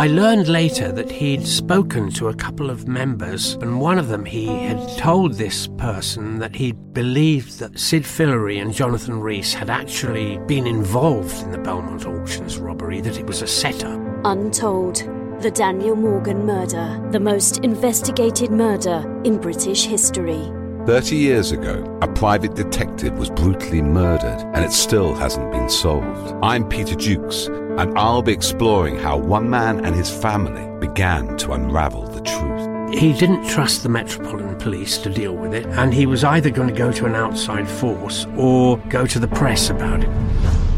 I learned later that he'd spoken to a couple of members, and one of them he had told this person that he believed that Sid Fillery and Jonathan Rees had actually been involved in the Belmont Auctions robbery, that it was a setup. Untold. The Daniel Morgan murder, the most investigated murder in British history. 30 years ago, a private detective was brutally murdered and it still hasn't been solved. I'm Peter Jukes and I'll be exploring how one man and his family began to unravel the truth. He didn't trust the Metropolitan Police to deal with it, and he was either going to go to an outside force or go to the press about it.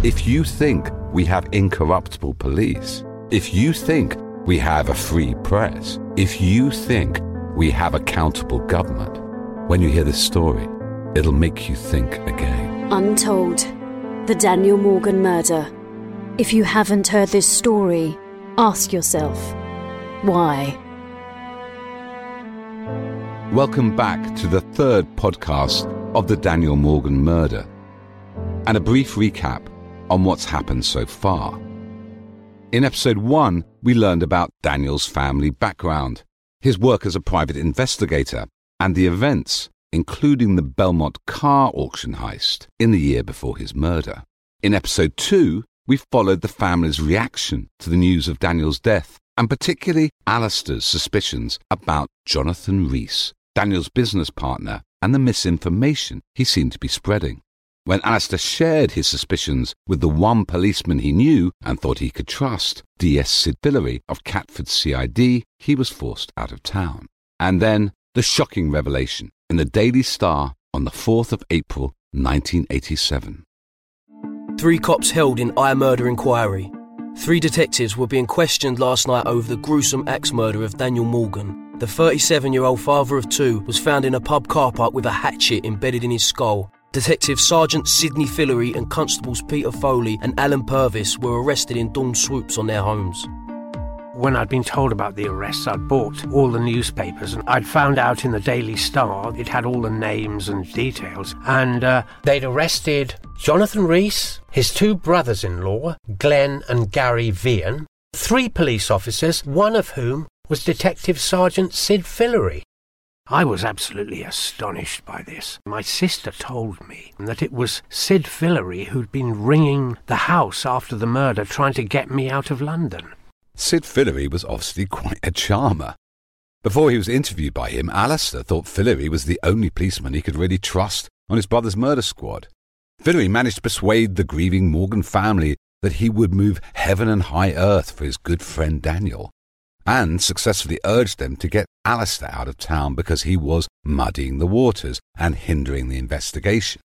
If you think we have incorruptible police, if you think we have a free press, if you think we have accountable government, when you hear this story, it'll make you think again. Untold. The Daniel Morgan murder. If you haven't heard this story, ask yourself, why? Welcome back to the third podcast of the Daniel Morgan murder, and a brief recap on what's happened so far. In episode one, we learned about Daniel's family background, his work as a private investigator, and the events, including the Belmont car auction heist in the year before his murder. In episode two, we followed the family's reaction to the news of Daniel's death, and particularly Alistair's suspicions about Jonathan Rees, Daniel's business partner, and the misinformation he seemed to be spreading. When Alistair shared his suspicions with the one policeman he knew and thought he could trust, DS Sid of Catford CID, he was forced out of town. And then the shocking revelation in the Daily Star on the 4th of April 1987. Three cops held in eye murder inquiry. Three detectives were being questioned last night over the gruesome axe murder of Daniel Morgan. The 37 year old father of two was found in a pub car park with a hatchet embedded in his skull. Detective Sergeant Sidney Fillery and Constables Peter Foley and Alan Purvis were arrested in dawn swoops on their homes. When I'd been told about the arrests, I'd bought all the newspapers and I'd found out in the Daily Star it had all the names and details. And uh, they'd arrested Jonathan Rees, his two brothers in law, Glenn and Gary Vian, three police officers, one of whom was Detective Sergeant Sid Fillery. I was absolutely astonished by this. My sister told me that it was Sid Fillery who'd been ringing the house after the murder trying to get me out of London. Sid Fillery was obviously quite a charmer. Before he was interviewed by him, Alistair thought Fillery was the only policeman he could really trust on his brother's murder squad. Fillery managed to persuade the grieving Morgan family that he would move heaven and high earth for his good friend Daniel, and successfully urged them to get Alistair out of town because he was muddying the waters and hindering the investigation.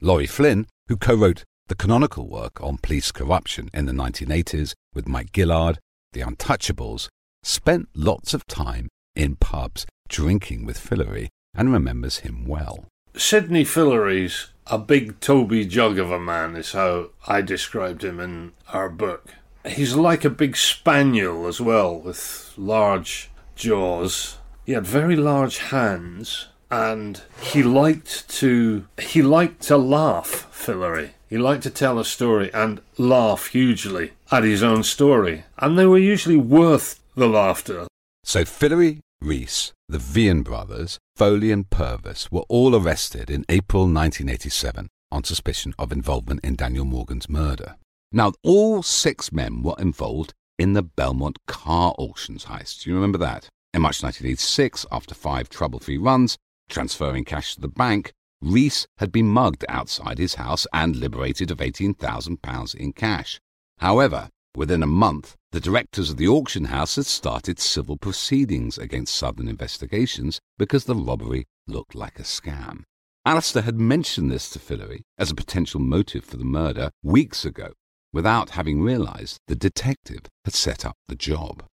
Laurie Flynn, who co-wrote the canonical work on police corruption in the 1980s with Mike Gillard, The Untouchables, spent lots of time in pubs drinking with Fillery and remembers him well. Sidney Fillery's a big Toby jug of a man, is how I described him in our book. He's like a big spaniel as well, with large jaws. He had very large hands, and he liked to he liked to laugh. Fillery. He liked to tell a story and laugh hugely at his own story, and they were usually worth the laughter. So Fillery, Rees, the Vian brothers, Foley and Purvis were all arrested in April 1987 on suspicion of involvement in Daniel Morgan's murder. Now, all six men were involved in the Belmont car auctions heist. Do you remember that? In March 1986, after five trouble free runs, transferring cash to the bank, Rees had been mugged outside his house and liberated of £18,000 in cash. However, within a month, the directors of the auction house had started civil proceedings against Southern Investigations because the robbery looked like a scam. Alistair had mentioned this to Fillery as a potential motive for the murder weeks ago, without having realized the detective had set up the job.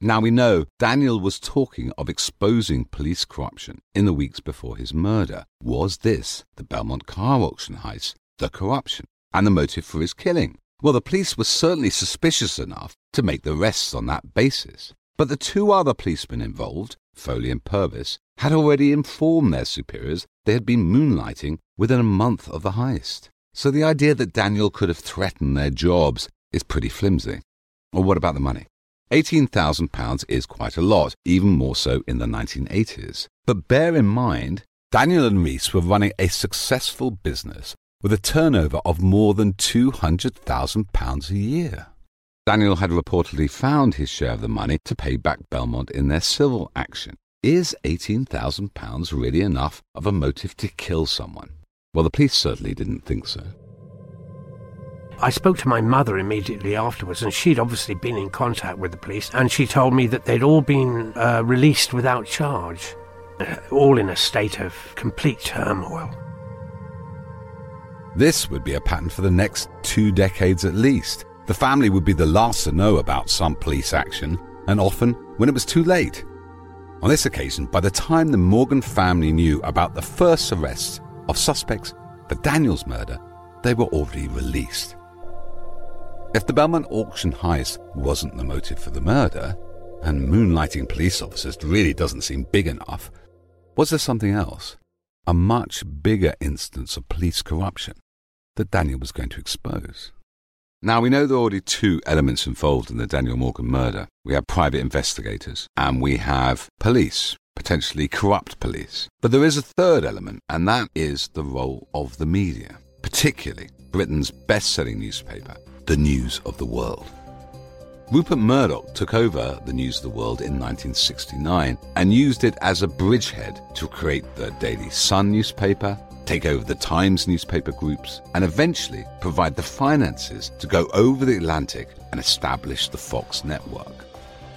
Now we know Daniel was talking of exposing police corruption in the weeks before his murder. Was this, the Belmont car auction heist, the corruption and the motive for his killing? Well, the police were certainly suspicious enough to make the arrests on that basis. But the two other policemen involved, Foley and Purvis, had already informed their superiors they had been moonlighting within a month of the heist. So the idea that Daniel could have threatened their jobs is pretty flimsy. Or what about the money? £18,000 is quite a lot, even more so in the 1980s. But bear in mind, Daniel and Rees were running a successful business with a turnover of more than £200,000 a year. Daniel had reportedly found his share of the money to pay back Belmont in their civil action. Is £18,000 really enough of a motive to kill someone? Well, the police certainly didn't think so. I spoke to my mother immediately afterwards, and she'd obviously been in contact with the police, and she told me that they'd all been uh, released without charge, all in a state of complete turmoil. This would be a pattern for the next two decades at least. The family would be the last to know about some police action, and often when it was too late. On this occasion, by the time the Morgan family knew about the first arrests of suspects for Daniel's murder, they were already released. If the Belmont auction heist wasn't the motive for the murder, and moonlighting police officers really doesn't seem big enough, was there something else? A much bigger instance of police corruption that Daniel was going to expose. Now, we know there are already two elements involved in the Daniel Morgan murder. We have private investigators, and we have police potentially corrupt police. But there is a third element, and that is the role of the media, particularly Britain's best selling newspaper, The News of the World. Rupert Murdoch took over the News of the World in 1969 and used it as a bridgehead to create the Daily Sun newspaper, take over the Times newspaper groups, and eventually provide the finances to go over the Atlantic and establish the Fox network.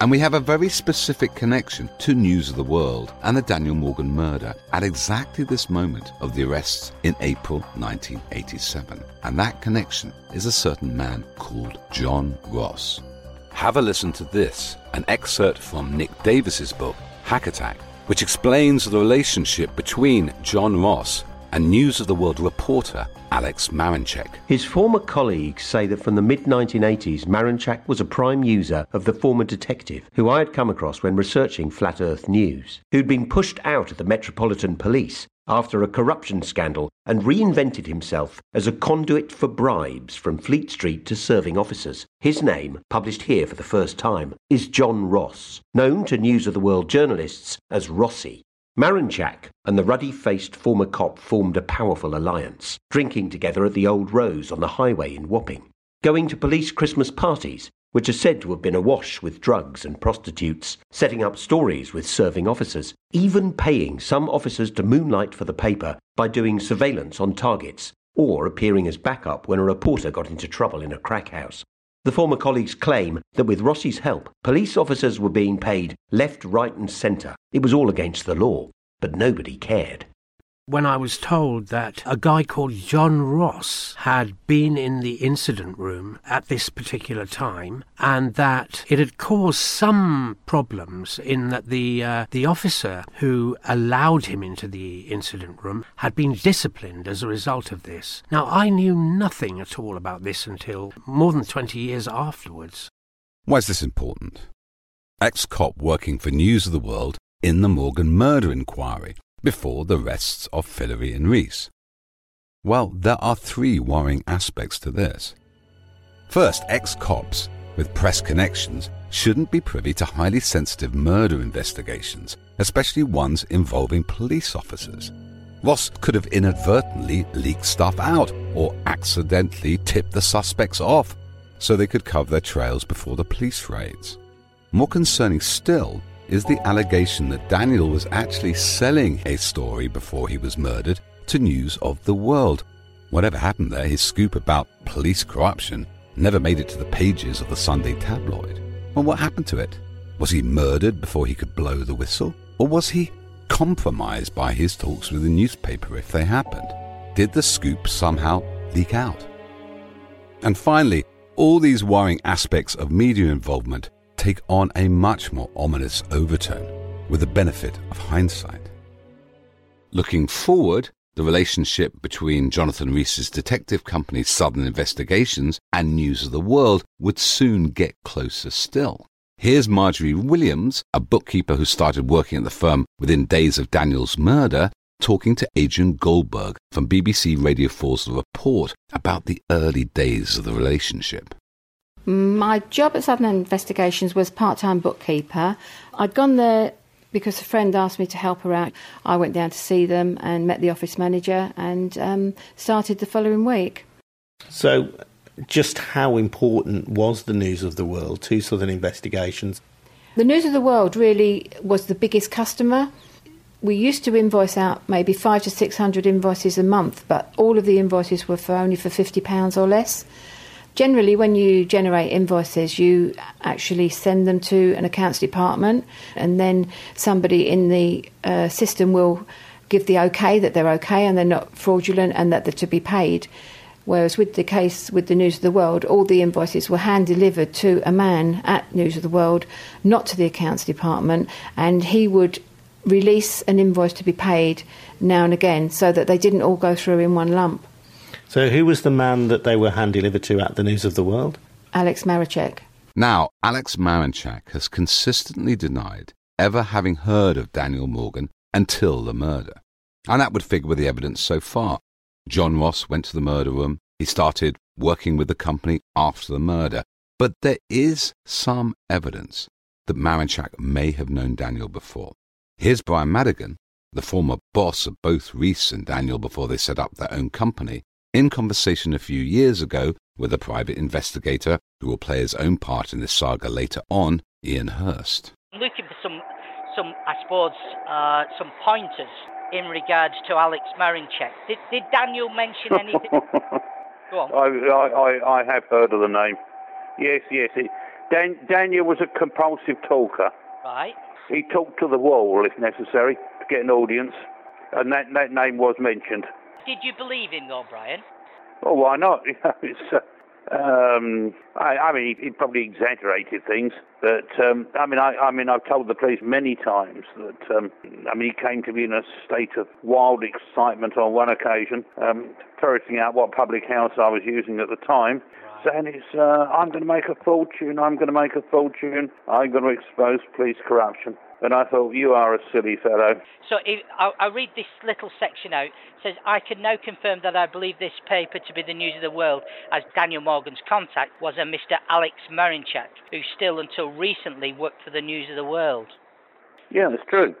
And we have a very specific connection to News of the World and the Daniel Morgan murder at exactly this moment of the arrests in April 1987. And that connection is a certain man called John Ross. Have a listen to this, an excerpt from Nick Davies's book, Hack Attack, which explains the relationship between John Ross and News of the World reporter Alex Marunchak. His former colleagues say that from the mid 1980s, Marunchak was a prime user of the former detective who I had come across when researching Flat Earth News, who'd been pushed out of the Metropolitan Police after a corruption scandal and reinvented himself as a conduit for bribes from Fleet Street to serving officers. His name, published here for the first time, is John Ross, known to News of the World journalists as Rossi. Marunchak and the ruddy faced former cop formed a powerful alliance, drinking together at the Old Rose on the highway in Wapping, going to police Christmas parties, which are said to have been awash with drugs and prostitutes, setting up stories with serving officers, even paying some officers to moonlight for the paper by doing surveillance on targets, or appearing as backup when a reporter got into trouble in a crack house. The former colleagues claim that with Rossi's help, police officers were being paid left, right, and centre. It was all against the law, but nobody cared when I was told that a guy called John Ross had been in the incident room at this particular time and that it had caused some problems in that the uh, the officer who allowed him into the incident room had been disciplined as a result of this. Now I knew nothing at all about this until more than 20 years afterwards. Why is this important? Ex-cop working for News of the World in the Morgan murder inquiry before the rests of Fillery and Rees? Well, there are three worrying aspects to this. First, ex cops with press connections shouldn't be privy to highly sensitive murder investigations, especially ones involving police officers. Ross could have inadvertently leaked stuff out or accidentally tipped the suspects off so they could cover their trails before the police raids. More concerning still is the allegation that Daniel was actually selling a story before he was murdered to News of the World. Whatever happened there, his scoop about police corruption never made it to the pages of the Sunday tabloid. Well, what happened to it? Was he murdered before he could blow the whistle? Or was he compromised by his talks with the newspaper if they happened? Did the scoop somehow leak out? And finally, all these worrying aspects of media involvement take on a much more ominous overtone with the benefit of hindsight. Looking forward, the relationship between Jonathan Rees's detective company Southern Investigations and News of the World would soon get closer still. Here's Marjorie Williams, a bookkeeper who started working at the firm within days of Daniel's murder, talking to Adrian Goldberg from BBC Radio 4's The Report about the early days of the relationship. My job at Southern Investigations was part time bookkeeper. I'd gone there because a friend asked me to help her out. I went down to see them and met the office manager and um, started the following week. So, just how important was the News of the World to Southern Investigations? The News of the World really was the biggest customer. We used to invoice out maybe five to six hundred invoices a month, but all of the invoices were for only for fifty pounds or less. Generally, when you generate invoices, you actually send them to an accounts department, and then somebody in the uh, system will give the okay that they're okay and they're not fraudulent and that they're to be paid. Whereas with the case with the News of the World, all the invoices were hand delivered to a man at News of the World, not to the accounts department, and he would release an invoice to be paid now and again so that they didn't all go through in one lump. So, who was the man that they were hand delivered to at the News of the World? Alex Marunchak. Now, Alex Marunchak has consistently denied ever having heard of Daniel Morgan until the murder. And that would figure with the evidence so far. John Ross went to the murder room. He started working with the company after the murder. But there is some evidence that Marunchak may have known Daniel before. Here's Brian Madigan, the former boss of both Rees and Daniel before they set up their own company, in conversation a few years ago with a private investigator who will play his own part in this saga later on, Ian Hurst. Looking for some, some I suppose, uh, some pointers in regards to Alex Marunchak. Did, did Daniel mention anything? Go on. I, I, I have heard of the name. Yes, yes. It, Dan, Daniel was a compulsive talker. Right. He talked to the wall if necessary to get an audience, and that, that name was mentioned. Did you believe him, though, Brian? Well, why not? it's, uh, um, I, I mean, he, he, probably exaggerated things, but um, I mean, I, I, mean, I've told the police many times that um, I mean, he came to me in a state of wild excitement on one occasion, um, ferreting out what public house I was using at the time. Saying it's, uh, I'm going to make a fortune, I'm going to make a fortune, I'm going to expose police corruption. And I thought, you are a silly fellow. So if, I'll, I'll, read this little section out. It says, I can now confirm that I believe this paper to be the news of the world, as Daniel Morgan's contact was a Mr. Alex Marunchak, who still until recently worked for the news of the world. Yeah, that's true.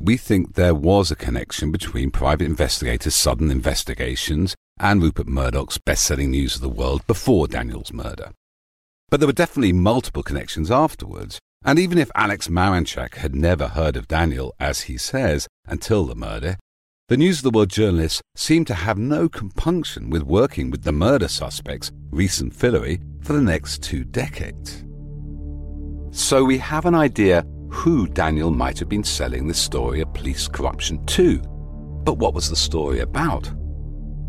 We think there was a connection between private investigator Southern Investigations and Rupert Murdoch's best-selling News of the World before Daniel's murder. But there were definitely multiple connections afterwards, and even if Alex Marunchak had never heard of Daniel, as he says, until the murder, the News of the World journalists seem to have no compunction with working with the murder suspects, recent and Fillery, for the next two decades. So we have an idea who Daniel might have been selling the story of police corruption to. But what was the story about?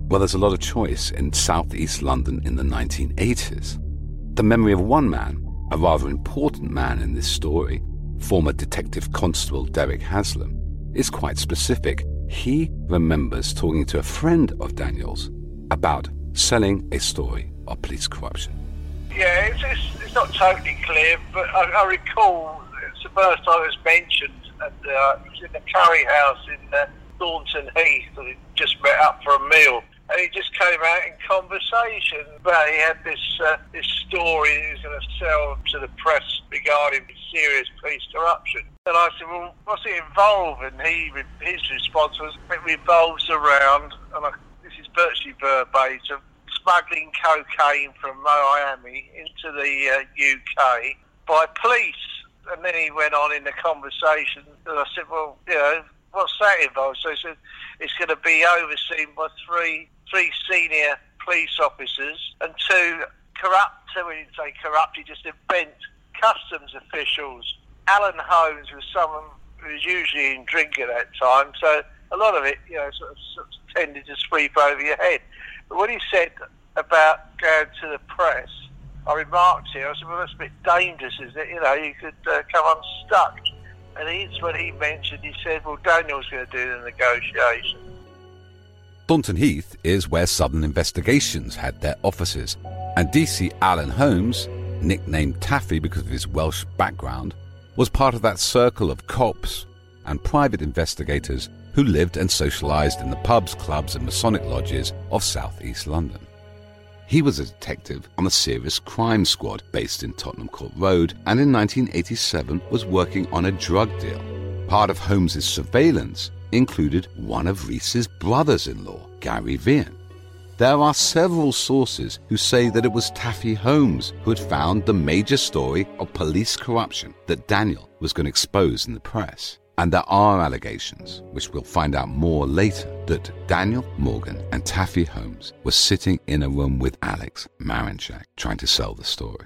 Well, there's a lot of choice in southeast London in the 1980s. The memory of one man a rather important man in this story, former Detective Constable Derek Haslam, is quite specific. He remembers talking to a friend of Daniel's about selling a story of police corruption. Yeah, it's, it's, it's not totally clear, but I, I, recall it's the first time it was mentioned, and uh, it was in the Curry House in uh, Thornton Heath, and just met up for a meal. And he just came out in conversation. But he had this uh, this story he was going to sell to the press regarding serious police corruption. And I said, well, what's it involve? And he, his response was, it revolves around, and I, this is virtually verbatim, smuggling cocaine from Miami into the uh, UK by police. And then he went on in the conversation, and I said, well, you know, what's that involved? So he said, it's going to be overseen by three three senior police officers and two corrupt, so we didn't say corrupt, he just bent customs officials. Alan Holmes was someone who was usually in drink at that time, so a lot of it, you know, sort of, sort of tended to sweep over your head. But what he said about going to the press, I remarked to here, I said, well, that's a bit dangerous, isn't it? You know, you could uh, come unstuck. And he's what he mentioned. He said, well, Daniel's going to do the negotiation. Thornton Heath is where Southern Investigations had their offices, and DC Alan Holmes, nicknamed Taffy because of his Welsh background, was part of that circle of cops and private investigators who lived and socialised in the pubs, clubs, and Masonic lodges of southeast London. He was a detective on the Serious Crime Squad based in Tottenham Court Road and in 1987 was working on a drug deal. Part of Holmes's surveillance included one of Rees's brothers in law, Gary Vian. There are several sources who say that it was Taffy Holmes who had found the major story of police corruption that Daniel was going to expose in the press. And there are allegations, which we'll find out more later, that Daniel Morgan and Taffy Holmes were sitting in a room with Alex Marunchak trying to sell the story.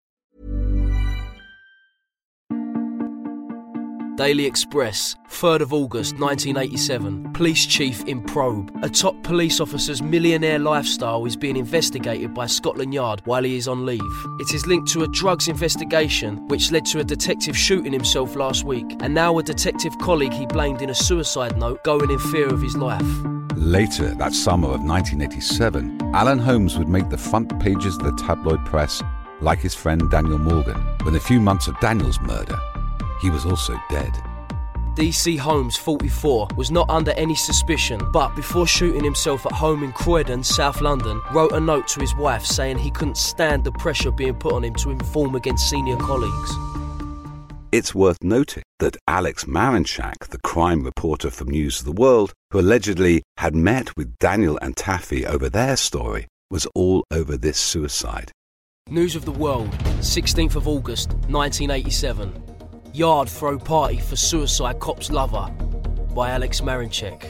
Daily Express, 3rd of August 1987. Police Chief in probe. A top police officer's millionaire lifestyle is being investigated by Scotland Yard while he is on leave. It is linked to a drugs investigation which led to a detective shooting himself last week, and now a detective colleague he blamed in a suicide note going in fear of his life. Later, that summer of 1987, Alan Holmes would make the front pages of the tabloid press like his friend Daniel Morgan. Within a few months of Daniel's murder, he was also dead. DC Holmes, 44, was not under any suspicion, but before shooting himself at home in Croydon, South London, wrote a note to his wife saying he couldn't stand the pressure being put on him to inform against senior colleagues. It's worth noting that Alex Marunchak, the crime reporter from News of the World, who allegedly had met with Daniel and Taffy over their story, was all over this suicide. News of the World, 16th of August, 1987. Yard Throw Party for Suicide Cop's Lover by Alex Marunchak.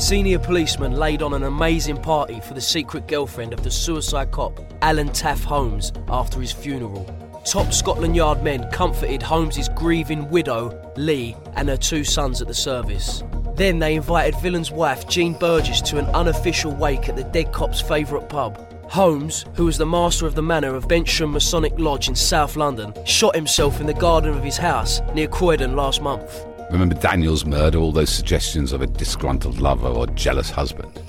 Senior policeman laid on an amazing party for the secret girlfriend of the suicide cop, Alan Taff Holmes, after his funeral. Top Scotland Yard men comforted Holmes's grieving widow, Lee, and her two sons at the service. Then they invited Villain's wife, Jean Burgess, to an unofficial wake at the dead cop's favourite pub. Holmes, who was the master of the manor of Bensham Masonic Lodge in South London, shot himself in the garden of his house near Croydon last month. Remember Daniel's murder, all those suggestions of a disgruntled lover or jealous husband?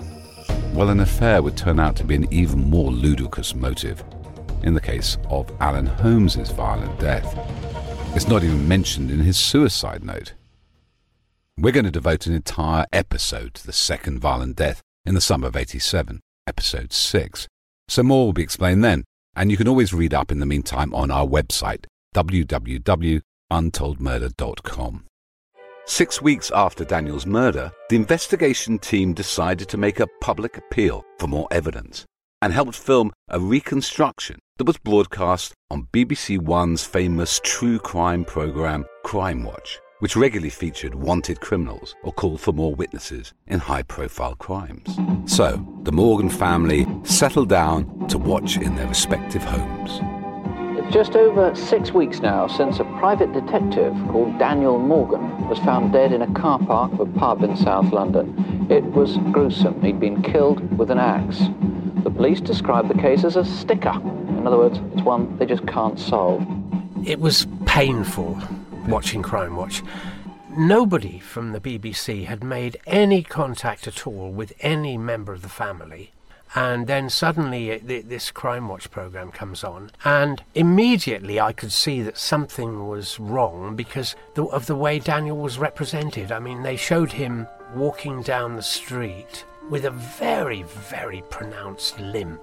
Well, an affair would turn out to be an even more ludicrous motive in the case of Alan Holmes's violent death. It's not even mentioned in his suicide note. We're going to devote an entire episode to the second violent death in the summer of 87, episode 6. So more will be explained then, and you can always read up in the meantime on our website, www.untoldmurder.com. Six weeks after Daniel's murder, the investigation team decided to make a public appeal for more evidence and helped film a reconstruction that was broadcast on BBC One's famous true crime programme Crime Watch, which regularly featured wanted criminals or called for more witnesses in high profile crimes. So, the Morgan family settled down to watch in their respective homes. It's just over six weeks now since a private detective called Daniel Morgan was found dead in a car park of a pub in South London. It was gruesome. He'd been killed with an axe. The police described the case as a sticker. In other words, it's one they just can't solve. It was painful watching Crime Watch. Nobody from the BBC had made any contact at all with any member of the family. And then suddenly it, this Crime Watch program comes on, and immediately I could see that something was wrong because of the way Daniel was represented. I mean, they showed him walking down the street with a very, very pronounced limp.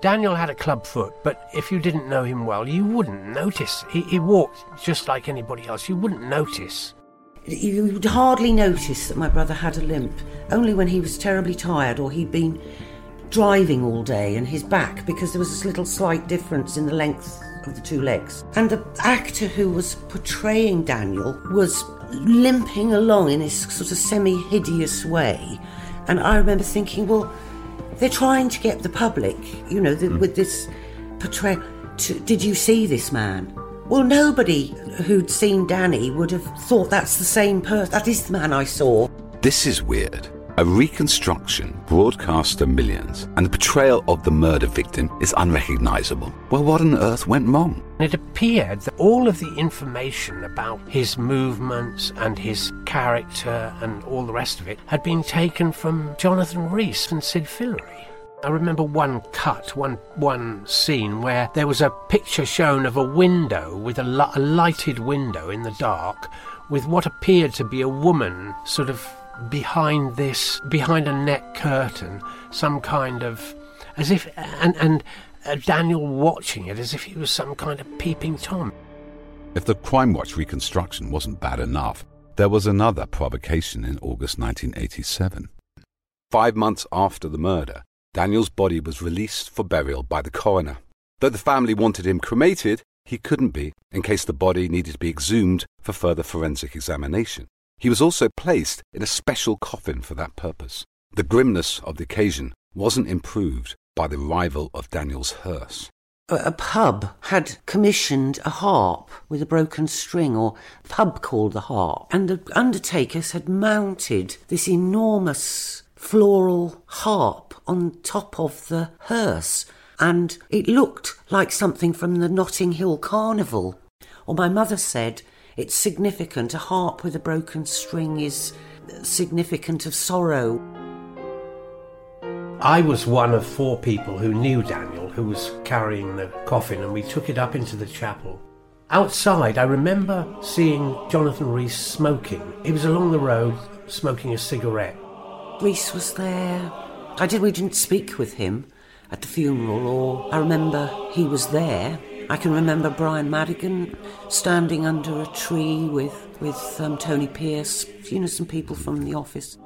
Daniel had a club foot, but if you didn't know him well, you wouldn't notice. He, he walked just like anybody else. You wouldn't notice. You would hardly notice that my brother had a limp, only when he was terribly tired or he'd been driving all day and his back because there was this little slight difference in the length of the two legs. And the actor who was portraying Daniel was limping along in this sort of semi hideous way. And I remember thinking, well, they're trying to get the public, you know, the, mm. with this portrayal. To, did you see this man? Well, nobody who'd seen Danny would have thought that's the same person. That is the man I saw. This is weird. A reconstruction broadcast to millions, and the portrayal of the murder victim is unrecognizable. Well, what on earth went wrong? It appeared that all of the information about his movements and his character and all the rest of it had been taken from Jonathan Rees and Sid Fillery. I remember one cut, one one scene where there was a picture shown of a window with a, a lighted window in the dark with what appeared to be a woman sort of behind this, behind a net curtain, some kind of, as if, and, and uh, Daniel watching it as if he was some kind of peeping Tom. If the Crime Watch reconstruction wasn't bad enough, there was another provocation in August 1987. Five months after the murder, Daniel's body was released for burial by the coroner. Though the family wanted him cremated, he couldn't be in case the body needed to be exhumed for further forensic examination. He was also placed in a special coffin for that purpose. The grimness of the occasion wasn't improved by the arrival of Daniel's hearse. A pub had commissioned a harp with a broken string, or pub called the harp, and the undertakers had mounted this enormous floral harp on top of the hearse, and it looked like something from the Notting Hill Carnival. Or my mother said it's significant. A harp with a broken string is significant of sorrow. I was one of four people who knew Daniel, who was carrying the coffin, and we took it up into the chapel. Outside, I remember seeing Jonathan Rees smoking. He was along the road smoking a cigarette. Rees was there. I did. We didn't speak with him at the funeral, or I remember he was there. I can remember Brian Madigan standing under a tree with, with um, Tony Pierce, you know, some people from the office.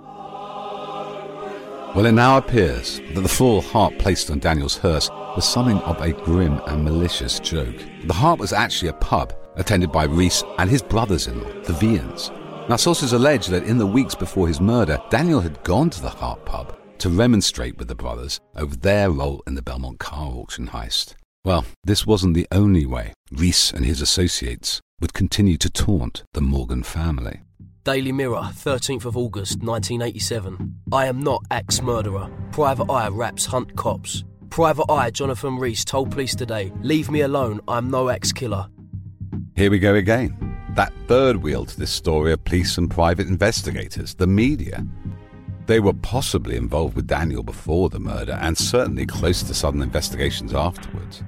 Well, it now appears that the full harp placed on Daniel's hearse was something of a grim and malicious joke. The harp was actually a pub attended by Rees and his brothers in law, the Vians. Now, sources allege that in the weeks before his murder, Daniel had gone to the Hart pub to remonstrate with the brothers over their role in the Belmont car auction heist. Well, this wasn't the only way Rees and his associates would continue to taunt the Morgan family. Daily Mirror, 13th of August 1987. I am not ex murderer. Private Eye raps hunt cops. Private Eye Jonathan Rees told police today, Leave me alone, I'm no ex killer. Here we go again. That third wheel to this story of police and private investigators, the media. They were possibly involved with Daniel before the murder and certainly close to Southern investigations afterwards.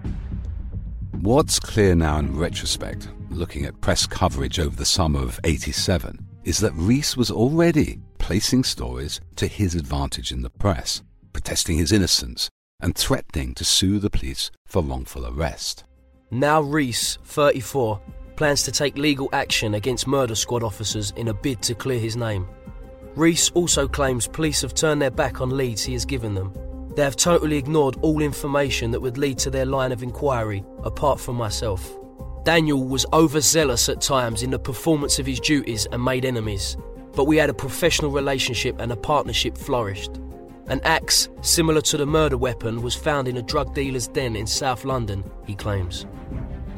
What's clear now in retrospect, looking at press coverage over the summer of 87, is that Rees was already placing stories to his advantage in the press, protesting his innocence and threatening to sue the police for wrongful arrest. Now Rees, 34, plans to take legal action against murder squad officers in a bid to clear his name. Rees also claims police have turned their back on leads he has given them. They have totally ignored all information that would lead to their line of inquiry, apart from myself. Daniel was overzealous at times in the performance of his duties and made enemies, but we had a professional relationship and a partnership flourished. An axe similar to the murder weapon was found in a drug dealer's den in South London, he claims.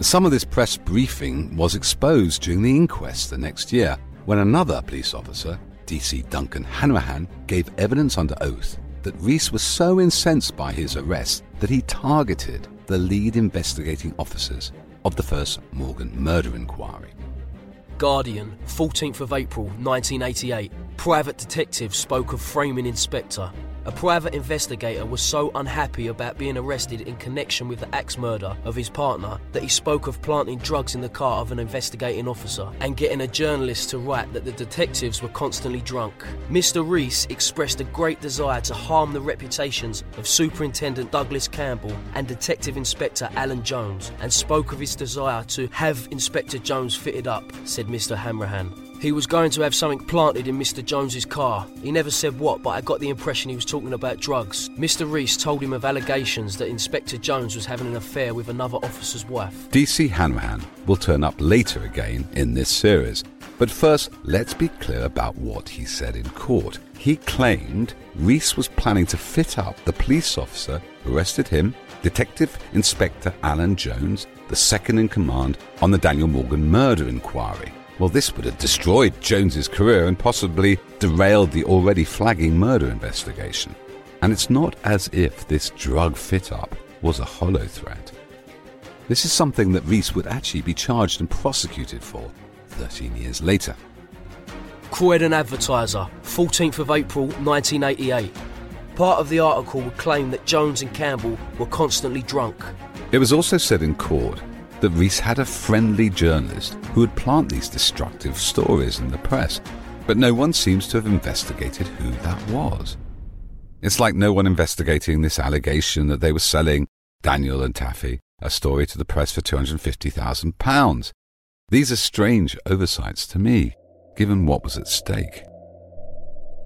Some of this press briefing was exposed during the inquest the next year when another police officer, DC Duncan Hanrahan, gave evidence under oath that Rees was so incensed by his arrest that he targeted the lead investigating officers of the first Morgan murder inquiry. Guardian, 14th of April 1988. Private detective spoke of framing inspector a private investigator was so unhappy about being arrested in connection with the axe murder of his partner that he spoke of planting drugs in the car of an investigating officer and getting a journalist to write that the detectives were constantly drunk. Mr. Rees expressed a great desire to harm the reputations of Superintendent Douglas Campbell and Detective Inspector Alan Jones and spoke of his desire to have Inspector Jones fitted up, said Mr. Hanrahan. He was going to have something planted in Mr. Jones's car. He never said what, but I got the impression he was talking about drugs. Mr. Rees told him of allegations that Inspector Jones was having an affair with another officer's wife. DC Hanrahan will turn up later again in this series. But first, let's be clear about what he said in court. He claimed Rees was planning to fit up the police officer who arrested him, Detective Inspector Alan Jones, the second in command on the Daniel Morgan murder inquiry. Well, this would have destroyed Jones's career and possibly derailed the already flagging murder investigation. And it's not as if this drug fit up was a hollow threat. This is something that Rees would actually be charged and prosecuted for 13 years later. Croydon Advertiser, 14th of April 1988. Part of the article would claim that Jones and Campbell were constantly drunk. It was also said in court that Rees had a friendly journalist who would plant these destructive stories in the press, but no one seems to have investigated who that was. It's like no one investigating this allegation that they were selling Daniel and Taffy a story to the press for £250,000. These are strange oversights to me, given what was at stake.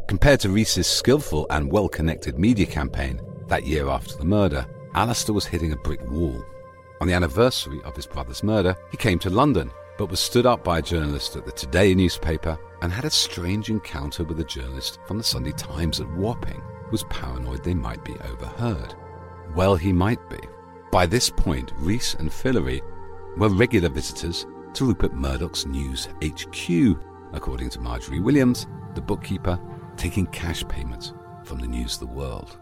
Compared to Rees's skillful and well connected media campaign that year after the murder, Alistair was hitting a brick wall. On the anniversary of his brother's murder, he came to London, but was stood up by a journalist at the Today newspaper and had a strange encounter with a journalist from the Sunday Times at Wapping who was paranoid they might be overheard. Well, he might be. By this point, Rees and Fillery were regular visitors to Rupert Murdoch's News HQ, according to Marjorie Williams, the bookkeeper, taking cash payments from the News of the World.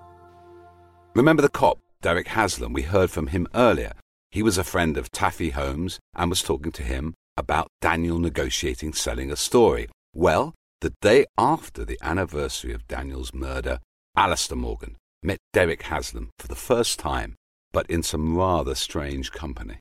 Remember the cop, Derek Haslam? We heard from him earlier he was a friend of Taffy Holmes and was talking to him about Daniel negotiating selling a story. Well, the day after the anniversary of Daniel's murder, Alistair Morgan met Derek Haslam for the first time, but in some rather strange company.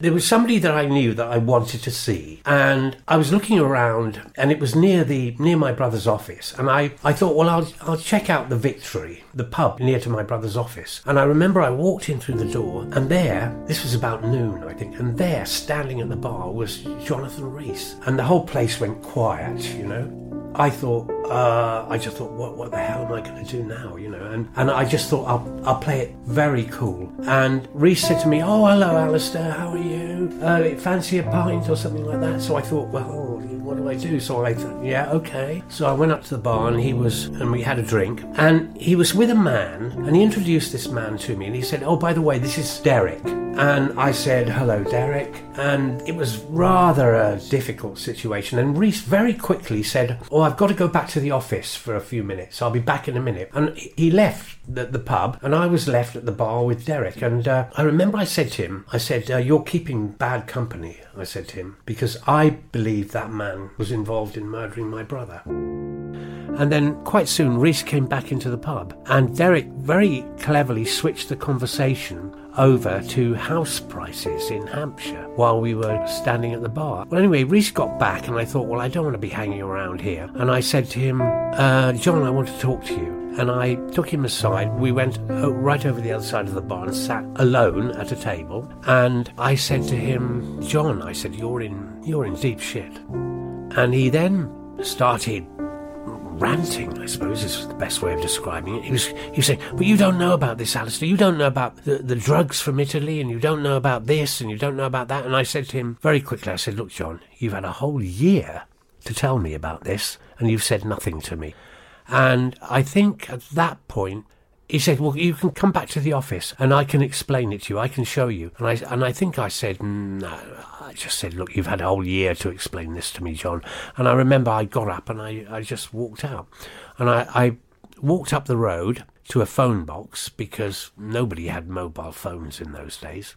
There was somebody that I knew that I wanted to see, and I was looking around, and it was near the near my brother's office, and I, I thought, well, I'll I'll check out the Victory, the pub near to my brother's office, and I remember I walked in through the door, and there, this was about noon, I think, and there, standing at the bar, was Jonathan Rees, and the whole place went quiet, you know. I thought, uh, I just thought, what, what the hell am I going to do now? You know, and, and I just thought I'll, I'll play it very cool. And Rees said to me, oh, hello, Alistair, how are you? Uh, fancy a pint or something like that? So I thought, well, what do I do? So I thought, yeah, okay. So I went up to the bar and he was, and we had a drink. And he was with a man, and he introduced this man to me, and he said, oh, by the way, this is Derek. And I said, hello, Derek. And it was rather a difficult situation. And Rees very quickly said, oh, I've got to go back to the office for a few minutes. I'll be back in a minute. And he left the, the pub, and I was left at the bar with Derek. And uh, I remember I said to him, I said, uh, You're keeping bad company, I said to him, because I believe that man was involved in murdering my brother. And then quite soon, Rees came back into the pub, and Derek very cleverly switched the conversation over to house prices in Hampshire while we were standing at the bar. Well, anyway, Rees got back, and I thought, well, I don't want to be hanging around here. And I said to him, uh, John, I want to talk to you and I took him aside. We went uh, right over the other side of the bar and sat alone at a table. And I said to him, "John," I said, "You're in you're in deep shit." And he then started ranting, I suppose is the best way of describing it. He was, he was saying, But you don't know about this, Alastair. You don't know about the, the drugs from Italy, and you don't know about this, and you don't know about that. And I said to him very quickly, I said, Look, John, you've had a whole year to tell me about this, and you've said nothing to me. And I think at that point, he said, "Well, you can come back to the office, and I can explain it to you. I can show you." And I and I think I said, "No." I just said, "Look, you've had a whole year to explain this to me, John." And I remember I got up and I, I just walked out, and I, I walked up the road to a phone box because nobody had mobile phones in those days.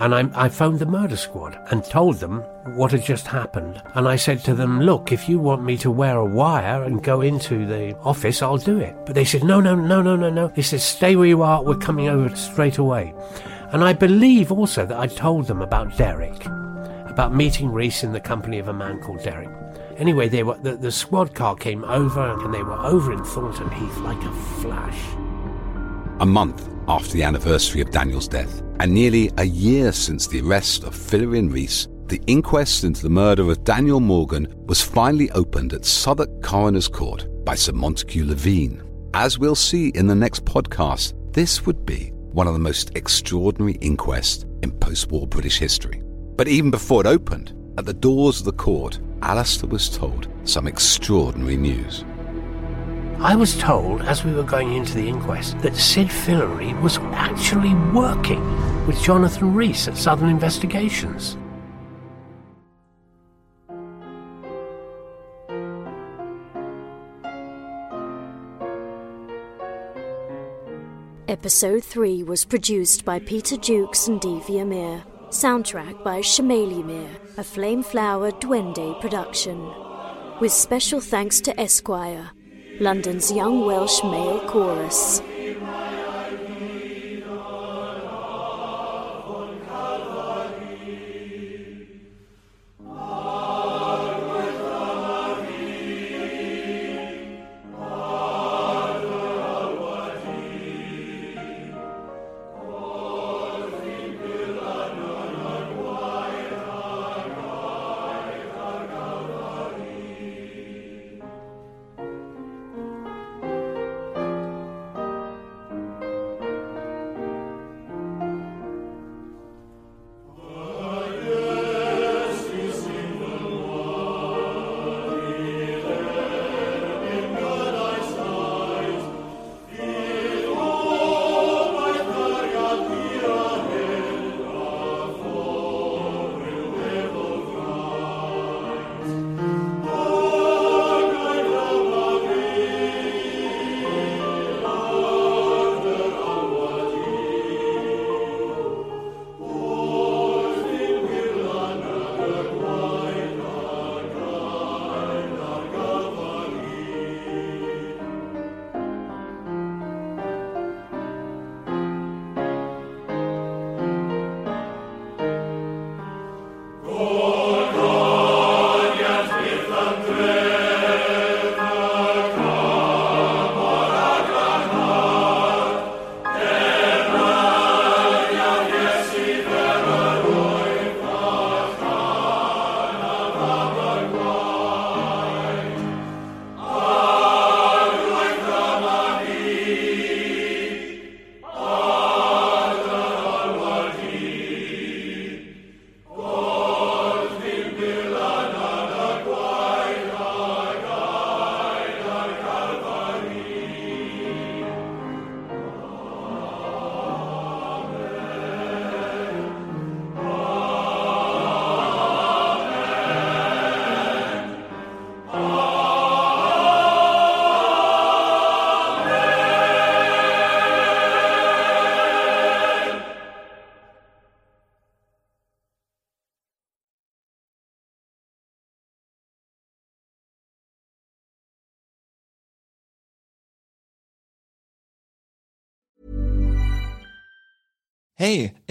And I, I phoned the murder squad and told them what had just happened. And I said to them, Look, if you want me to wear a wire and go into the office, I'll do it. But they said, No, no, no, no, no, no. They said, Stay where you are. We're coming over straight away. And I believe also that I told them about Derek, about meeting Rees in the company of a man called Derek. Anyway, they were, the, the squad car came over and they were over in Thornton Heath like a flash. A month after the anniversary of Daniel's death, and nearly a year since the arrest of Philorine Rees, the inquest into the murder of Daniel Morgan was finally opened at Southwark Coroner's Court by Sir Montague Levine. As we'll see in the next podcast, this would be one of the most extraordinary inquests in post war British history. But even before it opened, at the doors of the court, Alastair was told some extraordinary news. I was told as we were going into the inquest that Sid Fillery was actually working with Jonathan Rees at Southern Investigations. Episode 3 was produced by Peter Jukes and Devi Amir. Soundtrack by Shamali Mir, a Flameflower Duende production. With special thanks to Esquire, London's young Welsh male chorus.